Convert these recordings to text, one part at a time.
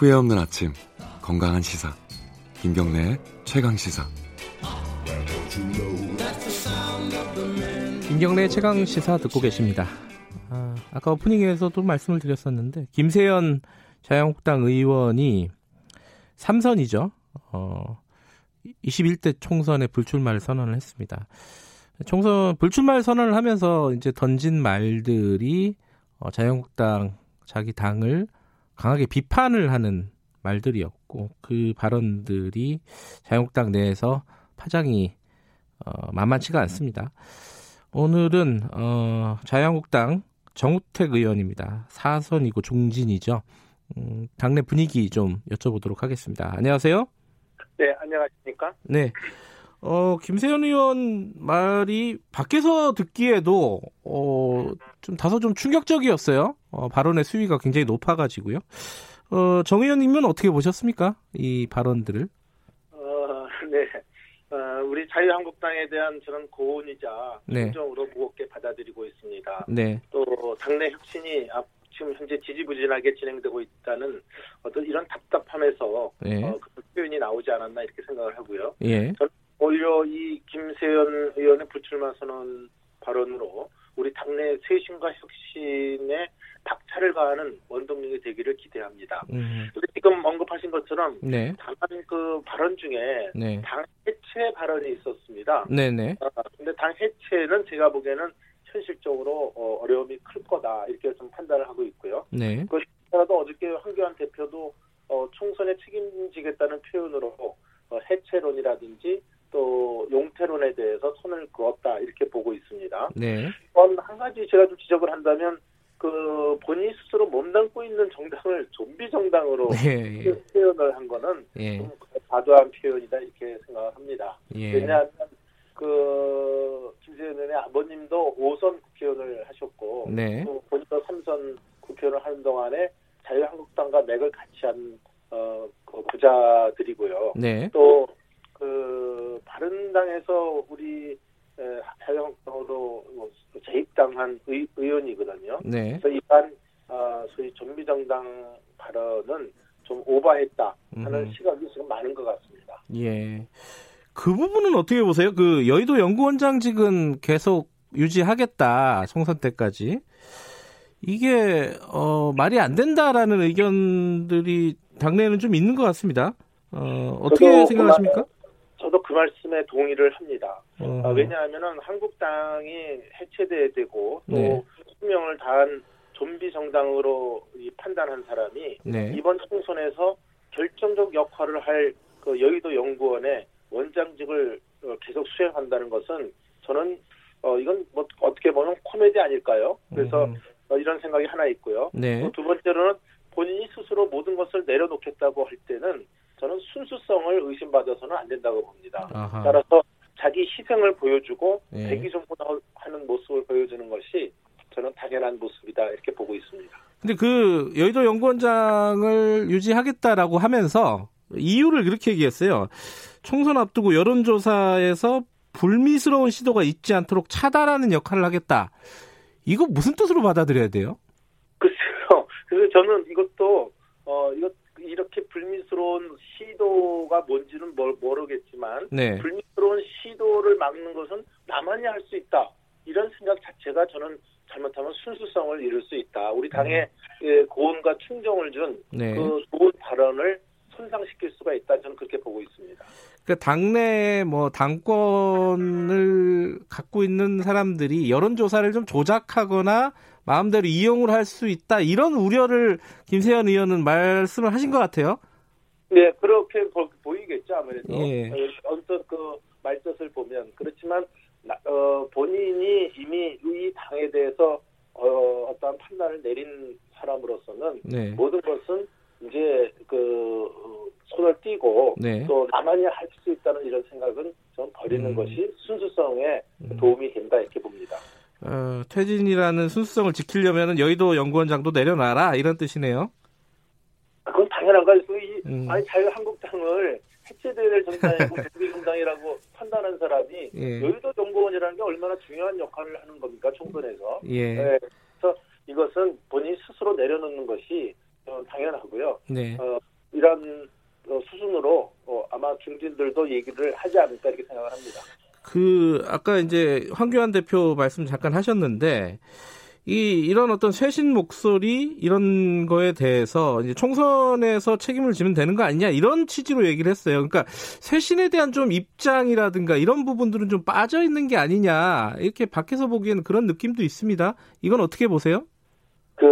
후회 없는 아침 건강한 시사 김경래의 최강 시사 김경래 최강 시사 듣고 계십니다. 아, 아까 오프닝에서도 말씀을 드렸었는데 김세연 자유한국당 의원이 3선이죠. 어, 21대 총선에 불출마를 선언을 했습니다. 총선 불출마 선언을 하면서 이제 던진 말들이 어, 자유한국당 자기 당을 강하게 비판을 하는 말들이었고 그 발언들이 자유한국당 내에서 파장이 어, 만만치가 않습니다. 오늘은 어, 자유한국당 정우택 의원입니다. 사선이고 중진이죠. 음, 당내 분위기 좀 여쭤보도록 하겠습니다. 안녕하세요. 네, 안녕하십니까? 네. 어, 김세현 의원 말이 밖에서 듣기에도 어, 좀 다소 좀 충격적이었어요. 어, 발언의 수위가 굉장히 높아가지고요. 어, 정 의원님은 어떻게 보셨습니까? 이 발언들을? 어, 네. 어, 우리 자유한국당에 대한 저는 고언이자 네. 긍정으로 무겁게 받아들이고 있습니다. 네. 또 당내 혁신이 앞- 지금 현재 지지부진하게 진행되고 있다는 어떤 이런 답답함에서 네. 어, 그 표현이 나오지 않았나 이렇게 생각을 하고요. 예. 오히려 이 김세연 의원의 불출마 선언 발언으로 우리 당내 쇄신과 혁신에 박차를 가하는 원동력이 되기를 기대합니다. 음, 지금 언급하신 것처럼 네. 다만 그 발언 중에 네. 당 해체 발언이 있었습니다. 네네. 아, 근데 당 해체는 제가 보기에는 현실적으로 어, 어려움이 클 거다 이렇게 좀 판단을 하고 있고요. 네. 그것보다도 어저께 황교안 대표도 어, 총선에 책임지겠다는 표현으로 어, 해체론이라든지 또 용태론에 대해서 손을 그었다 이렇게 보고 있습니다. 네. 한 가지 제가 좀 지적을 한다면 그 본인 스스로 몸담고 있는 정당을 좀비 정당으로 네. 예. 표현을 한 거는 예. 좀 과도한 표현이다 이렇게 생각을 합니다. 예. 왜냐하면 그 김세현 의원의 아버님도 5선 국회의원을 하셨고 네. 또 본인도 3선 국회의원을 하는 동안에 자유한국당과 맥을 같이 한 어, 그 부자들이고요. 네. 또 그 바른당에서 우리 에, 자유한국당으로 뭐 재입당한 의, 의원이거든요. 네. 그래서 이러한 어, 소위 좀비 정당 발언은 좀 오버했다 하는 음. 시각이 지금 많은 것 같습니다. 예. 그 부분은 어떻게 보세요? 그 여의도 연구원장직은 계속 유지하겠다 총선 때까지 이게 어, 말이 안 된다라는 의견들이 당내에는 좀 있는 것 같습니다. 어, 어떻게 저도 생각하십니까? 저도 그 말씀에 동의를 합니다. 어, 아, 왜냐하면은 한국당이 해체돼야 되고 또 네. 수명을 다한 좀비 정당으로 이 판단한 사람이 네. 이번 총선에서 결정적 역할을 할 그 여의도 연구원의 원장직을 어, 계속 수행한다는 것은 저는 어 이건 뭐 어떻게 보면 코미디 아닐까요? 그래서 음, 어, 이런 생각이 하나 있고요. 네. 또두 번째로는 본인이 스스로 모든 것을 내려놓겠다고 할 때는 저는 순수성을 의심받아서는 안 된다고 봅니다. 아하. 따라서 자기 희생을 보여주고 예. 대기존분하는 모습을 보여주는 것이 저는 당연한 모습이다 이렇게 보고 있습니다. 근데 그 여의도 연구원장을 유지하겠다라고 하면서 이유를 이렇게 얘기했어요. 총선 앞두고 여론조사에서 불미스러운 시도가 있지 않도록 차단하는 역할을 하겠다. 이거 무슨 뜻으로 받아들여야 돼요? 글쎄요. 그래서 저는 이것도 어 이것 이렇게 불미스러운 시도가 뭔지는 모- 모르겠지만 네. 불미스러운 시도를 막는 것은 나만이 할 수 있다. 이런 생각 자체가 저는 잘못하면 순수성을 잃을 수 있다. 우리 당에 예, 고언과 충정을 준그 네. 좋은 발언을 손상시킬 수가 있다. 저는 그렇게 보고 있습니다. 그 당내 뭐 당권을 갖고 있는 사람들이 여론 조사를 좀 조작하거나 마음대로 이용을 할 수 있다 이런 우려를 김세현 의원은 말씀을 하신 것 같아요. 네, 그렇게 보, 이겠죠 아무래도. 예. 어, 언뜻 그 말뜻을 보면. 그렇지만, 나- 어, 본인이 이미 이 당에 대해서, 어, 어떠한 판단을 내린 사람으로서는 네. 모든 것은 이제 치고 네. 또 나만이 할 수 있다는 이런 생각은 좀 버리는 음. 것이 순수성에 음. 도움이 된다 이렇게 봅니다. 어, 퇴진이라는 순수성을 지키려면 여의도 연구원장도 내려놔라 이런 뜻이네요. 그건 당연한 거죠. 이, 음. 아니 자유한국당을 해체돼야 될 정당이고 정당이라고 판단한 사람이 예. 여의도 연 구원이라는 게 얼마나 중요한 역할을 하는 겁니까 총선에서. 예. 네, 그래서 이것은 본인 스스로 내려놓는 것이 어, 당연하고요. 네. 어, 이런 어, 수순으로 어, 아마 중진들도 얘기를 하지 않을까 이렇게 생각을 합니다. 그 아까 이제 황교안 대표 말씀 잠깐 하셨는데 이 이런 어떤 쇄신 목소리 이런 거에 대해서 이제 총선에서 책임을 지면 되는 거 아니냐 이런 취지로 얘기를 했어요. 그러니까 쇄신에 대한 좀 입장이라든가 이런 부분들은 좀 빠져 있는 게 아니냐 이렇게 밖에서 보기에는 그런 느낌도 있습니다. 이건 어떻게 보세요? 그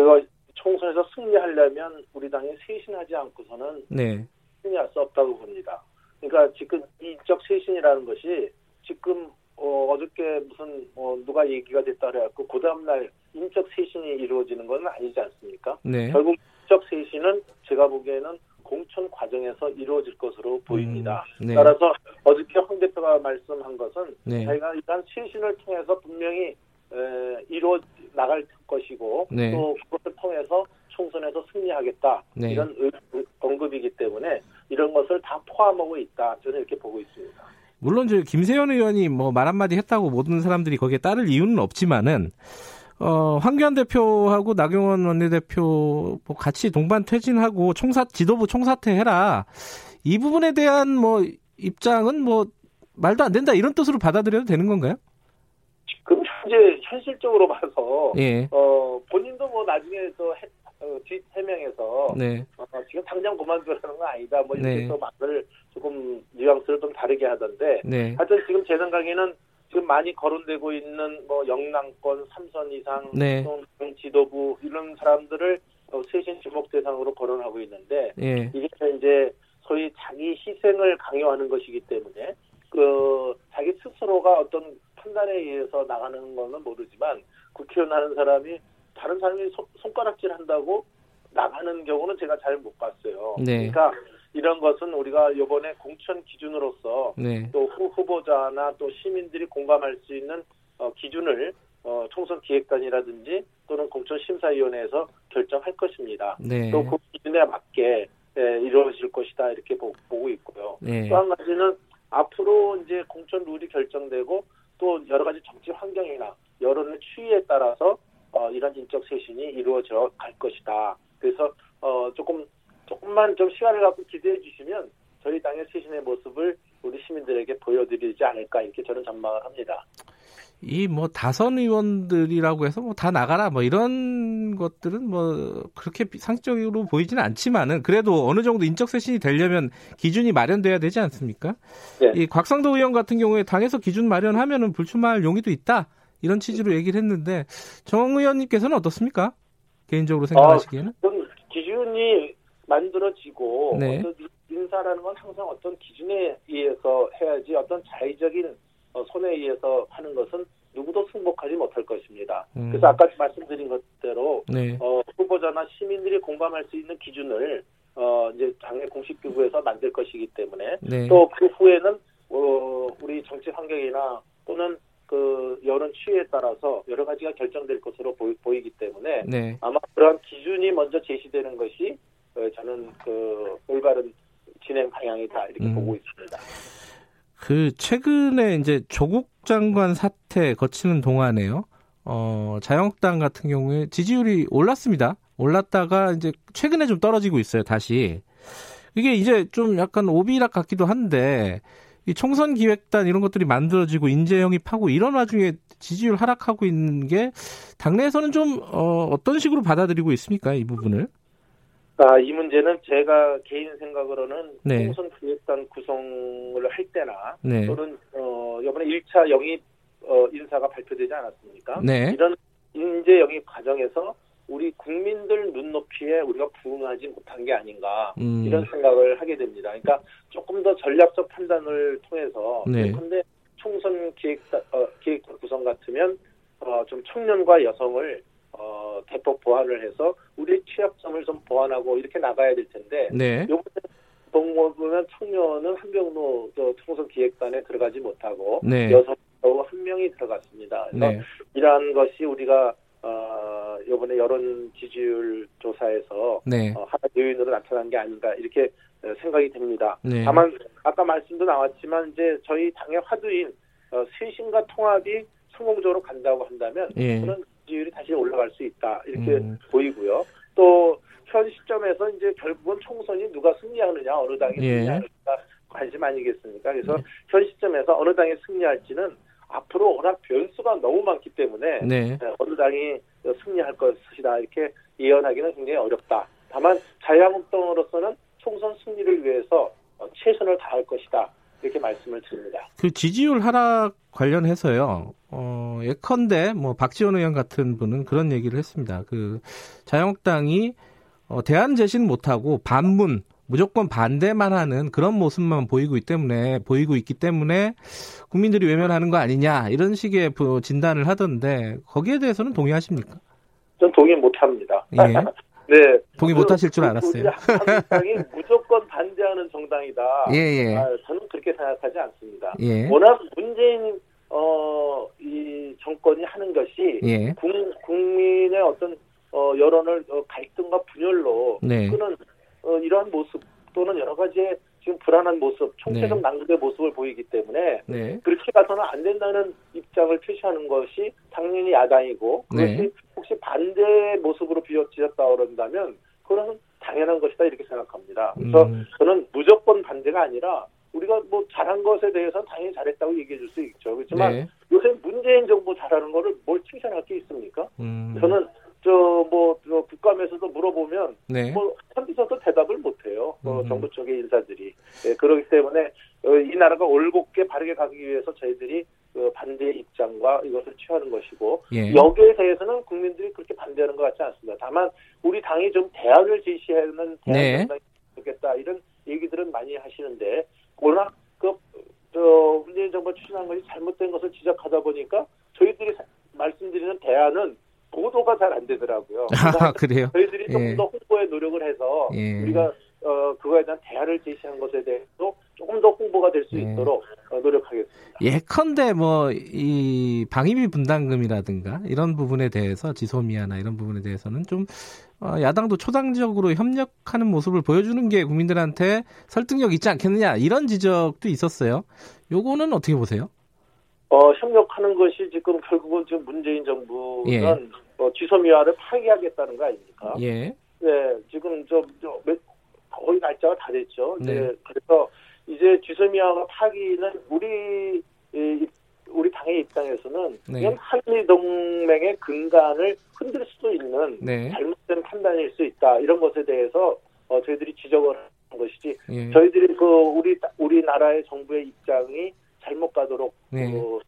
총선에서 승리하려면 우리 당이 쇄신하지 않고서는 네, 승리할 수 없다고 봅니다. 그러니까 지금 이적 쇄신이라는 것이 지금 어, 어저께 무슨 어, 누가 얘기가 됐다 그래갖고 그 다음날 인적 쇄신이 이루어지는 건 아니지 않습니까? 네, 결국 인적 쇄신은 제가 보기에는 공천 과정에서 이루어질 것으로 보입니다. 음, 네. 따라서 어저께 황 대표가 말씀한 것은 네. 저희가 이러한 쇄신을 통해서 분명히 에, 이루어 나갈 것이고 네. 또 그것을 통해서 총선에서 승리하겠다 네. 이런 의- 언급이기 때문에 이런 것을 다 포함하고 있다 저는 이렇게 보고 있습니다. 물론 저 김세현 의원이 뭐 말 한마디 했다고 모든 사람들이 거기에 따를 이유는 없지만은 어, 황교안 대표하고 나경원 원내대표 뭐 같이 동반 퇴진하고 총사 지도부 총사퇴해라. 이 부분에 대한 뭐 입장은 뭐 말도 안 된다 이런 뜻으로 받아들여도 되는 건가요? 지금 현재 현실적으로 봐서 예. 어, 본인도 뭐 나중에 또 해, 어, 뒷 해명에서 네. 어, 지금 당장 그만두라는 건 아니다 뭐 이렇게 네. 또 말을 조금 뉘앙스를 좀 다르게 하던데 네. 하여튼 지금 제 생각에는 지금 많이 거론되고 있는 뭐 영남권 삼선 이상 네. 또 지도부 이런 사람들을 어, 쇄신 주목 대상으로 거론하고 있는데 예. 이게 이제 소위 자기 희생을 강요하는 것이기 때문에 그 자기 스스로가 어떤 판단에 의해서 나가는 거는 모르지만 국회의원 하는 사람이 다른 사람이 손, 손가락질 한다고 나가는 경우는 제가 잘 못 봤어요. 네. 그러니까 이런 것은 우리가 이번에 공천 기준으로서 네. 또 후, 후보자나 또 시민들이 공감할 수 있는 어, 기준을 어, 총선 기획단이라든지 또는 공천심사위원회에서 결정할 것입니다. 네. 또그 기준에 맞게 예, 이루어질 것이다 이렇게 보, 고 있고요. 네. 또한 가지는 앞으로 이제 공천 룰이 결정되고 또 여러 가지 정치 환경이나 여론의 추이에 따라서 어, 이런 인적 쇄신이 이루어져 갈 것이다. 그래서 어, 조금 조금만 좀 시간을 갖고 기대해 주시면 저희 당의 쇄신의 모습을 우리 시민들에게 보여드리지 않을까 이렇게 저는 전망을 합니다. 이 뭐 다선 의원들이라고 해서 뭐 다 나가라 뭐 이런 것들은 뭐 그렇게 상식적으로 보이지는 않지만은 그래도 어느 정도 인적 쇄신이 되려면 기준이 마련돼야 되지 않습니까? 네. 이 곽상도 의원 같은 경우에 당에서 기준 마련하면은 불출마할 용의도 있다 이런 취지로 얘기를 했는데 정 의원님께서는 어떻습니까? 개인적으로 생각하시기에는? 어떤 기준이 만들어지고 네. 어떤 인사라는 건 항상 어떤 기준에 의해서 해야지 어떤 자의적인 어, 손에 의해서 하는 것은 누구도 승복하지 못할 것입니다. 음. 그래서 아까 말씀드린 것대로 네. 어, 후보자나 시민들이 공감할 수 있는 기준을 어, 이제 당의 공식 기구에서 만들 것이기 때문에 네. 또그 후에는 어, 우리 정치 환경이나 또는 그 여론 추이에 따라서 여러 가지가 결정될 것으로 보이, 기 때문에 네. 아마 그런 기준이 먼저 제시되는 것이 어, 저는 그 올바른 진행 방향이다 이렇게 음. 보고 있습니다. 그 최근에 이제 조국 장관 사태 거치는 동안에요. 어, 자유한국당 같은 경우에 지지율이 올랐습니다. 올랐다가 이제 최근에 좀 떨어지고 있어요, 다시. 이게 이제 좀 약간 오비락 같기도 한데 이 총선 기획단 이런 것들이 만들어지고 인재 영입하고 이런 와중에 지지율 하락하고 있는 게 당내에서는 좀 어, 어떤 식으로 받아들이고 있습니까, 이 부분을? 아, 이 문제는 제가 개인 생각으로는 네. 총선 기획단 구성을 할 때나 네. 또는 어, 이번에 1차 영입 어, 인사가 발표되지 않았습니까? 네. 이런 인재 영입 과정에서 우리 국민들 눈높이에 우리가 부응하지 못한 게 아닌가 음. 이런 생각을 하게 됩니다. 그러니까 조금 더 전략적 판단을 통해서 네. 근데 총선 기획단 어, 기획단 구성 같으면 어, 좀 청년과 여성을 어, 대폭 보완을 해서 우리 취약점을 좀 보완하고 이렇게 나가야 될 텐데 네. 요번에 보면 청년은 한병로 총선 기획단에 들어가지 못하고 네. 여성 한 명이 들어갔습니다. 그래서 네. 이러한 것이 우리가 어, 이번에 여론 지지율 조사에서 네. 어, 하나 요인으로 나타난 게 아닌가 이렇게 어, 생각이 됩니다. 네. 다만 아까 말씀도 나왔지만 이제 저희 당의 화두인 어, 쇄신과 통합이 성공적으로 간다고 한다면 예. 그런 지지율이 다시 올라갈 수 있다 이렇게 음. 보이고요. 또 현 시점에서 이제 결국은 총선이 누가 승리하느냐 어느 당이 예. 승리하느냐 관심 아니겠습니까? 그래서 네. 현 시점에서 어느 당이 승리할지는 앞으로 워낙 변수가 너무 많기 때문에 네. 네, 어느 당이 승리할 것이다 이렇게 예언하기는 굉장히 어렵다. 다만 자유한국당으로서는 총선 승리를 위해서 어, 최선을 다할 것이다 이렇게 말씀을 드립니다. 그 지지율 하락 관련해서요. 어, 예컨대 뭐 박지원 의원 같은 분은 그런 얘기를 했습니다. 그 자유한국당이 어, 대안 제시는 못하고 반문 무조건 반대만 하는 그런 모습만 보이고 있기 때문에 보이고 있기 때문에 국민들이 외면하는 거 아니냐 이런 식의 그 진단을 하던데 거기에 대해서는 동의하십니까? 전 동의 못합니다. 예. 네. 동의 그, 못하실 줄그 알았어요. 한국당이 무조건 반대하는 정당이다. 예, 예. 아, 저는 그렇게 생각하지 않습니다. 예. 워낙 문재인 어, 이 정권이 하는 것이 예. 국, 국민의 어떤 어, 여론을 어, 갈등과 분열로 네. 끄는 어, 이러한 모습 또는 여러 가지의 지금 불안한 모습, 총체적 네. 낭비의 모습을 보이기 때문에 네. 그렇게 가서는 안 된다는 입장을 표시하는 것이 당연히 야당이고 그것이 네. 혹시 반대 모습으로 비춰졌다 그런다면 그거는 당연한 것이다 이렇게 생각합니다. 그래서 음. 저는 무조건 반대가 아니라 우리가 뭐 잘한 것에 대해서는 당연히 잘했다고 얘기해 줄 수 있죠. 그렇지만 네. 요새 문재인 정부 잘하는 거를 뭘 칭찬할 게 있습니까? 음. 저는 저뭐 저 국감에서도 물어보면 네. 뭐 선비서도 대답을 못 해요. 어, 음. 정부 쪽의 인사들이 예, 그렇기 때문에 어, 이 나라가 올곧게 바르게 가기 위해서 저희들이 그 반대 입장과 이것을 취하는 것이고 예. 여기에 대해서는 국민들이 그렇게 반대하는 것 같지 않습니다. 다만 우리 당이 좀 대안을 제시하는 네. 대안 정당이 좋겠다 이런 얘기들은 많이 하시는데 워낙 그저 문재인 정부 추진한 것이 잘못된 것을 지적하다 보니까 저희들이 사- 말씀드리는 대안은 보도가 잘 안 되더라고요. 아, 그래요? 저희들이 예. 조금 더 홍보에 노력을 해서 예. 우리가 어, 그거에 대한 대안을 제시한 것에 대해서 조금 더 홍보가 될수 예. 있도록 어, 노력하겠습니다. 예컨대 뭐 이 방위비 분담금이라든가 이런 부분에 대해서 지소미아나 이런 부분에 대해서는 좀 어, 야당도 초당적으로 협력하는 모습을 보여주는 게 국민들한테 설득력 있지 않겠느냐 이런 지적도 있었어요. 요거는 어떻게 보세요? 어, 협력하는 것이 지금 결국은 지금 문재인 정부는 예. 어, 지소미아를 파기하겠다는 거 아닙니까? 예, 네, 지금 몇- 거의 날짜가 다 됐죠. 네. 네. 그래서 이제 지소미아가 파기는 우리 이, 우리 당의 입장에서는 네. 이건 한미 동맹의 근간을 흔들 수도 있는 네, 잘못된 판단일 수 있다 이런 것에 대해서 어, 저희들이 지적을 하는 것이지 예, 저희들이 그 우리 우리나라의 정부의 입장이 잘못 가도록 네. 그,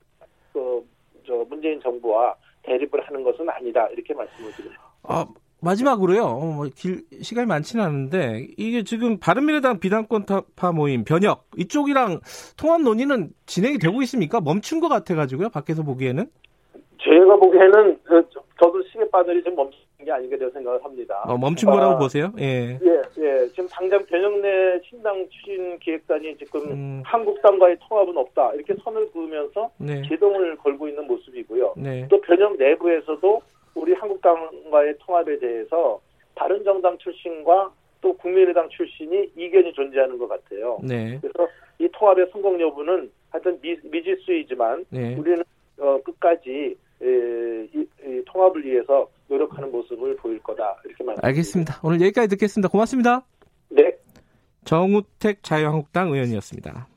그, 저 문재인 정부와 대립을 하는 것은 아니다 이렇게 말씀을 드립니다. 아, 마지막으로요. 어, 뭐 길, 시간이 많지는 않은데 이게 지금 바른미래당 비당권파 모임 변혁 이쪽이랑 통합 논의는 진행이 되고 있습니까? 멈춘 것 같아가지고요. 밖에서 보기에는. 제가 보기에는 그, 저- 저도 시계 바늘이 좀 멈춘 게 아닌가 되어 생각을 합니다. 어, 멈춘 거라고 아, 보세요. 예. 예, 예. 지금 당장 변형내 신당 추진 기획단이 지금 음, 한국당과의 통합은 없다 이렇게 선을 그으면서 네. 제동을 걸고 있는 모습이고요. 네. 또 변형 내부에서도 우리 한국당과의 통합에 대해서 다른 정당 출신과 또 국민의당 출신이 이견이 존재하는 것 같아요. 네. 그래서 이 통합의 성공 여부는 하여튼 미, 미지수이지만 네. 우리는 어, 끝까지 에, 이, 이 통합을 위해서 노력하는 모습을 보일 거다 이렇게 말합니다. 알겠습니다. 오늘 여기까지 듣겠습니다. 고맙습니다. 네. 정우택 자유한국당 의원이었습니다.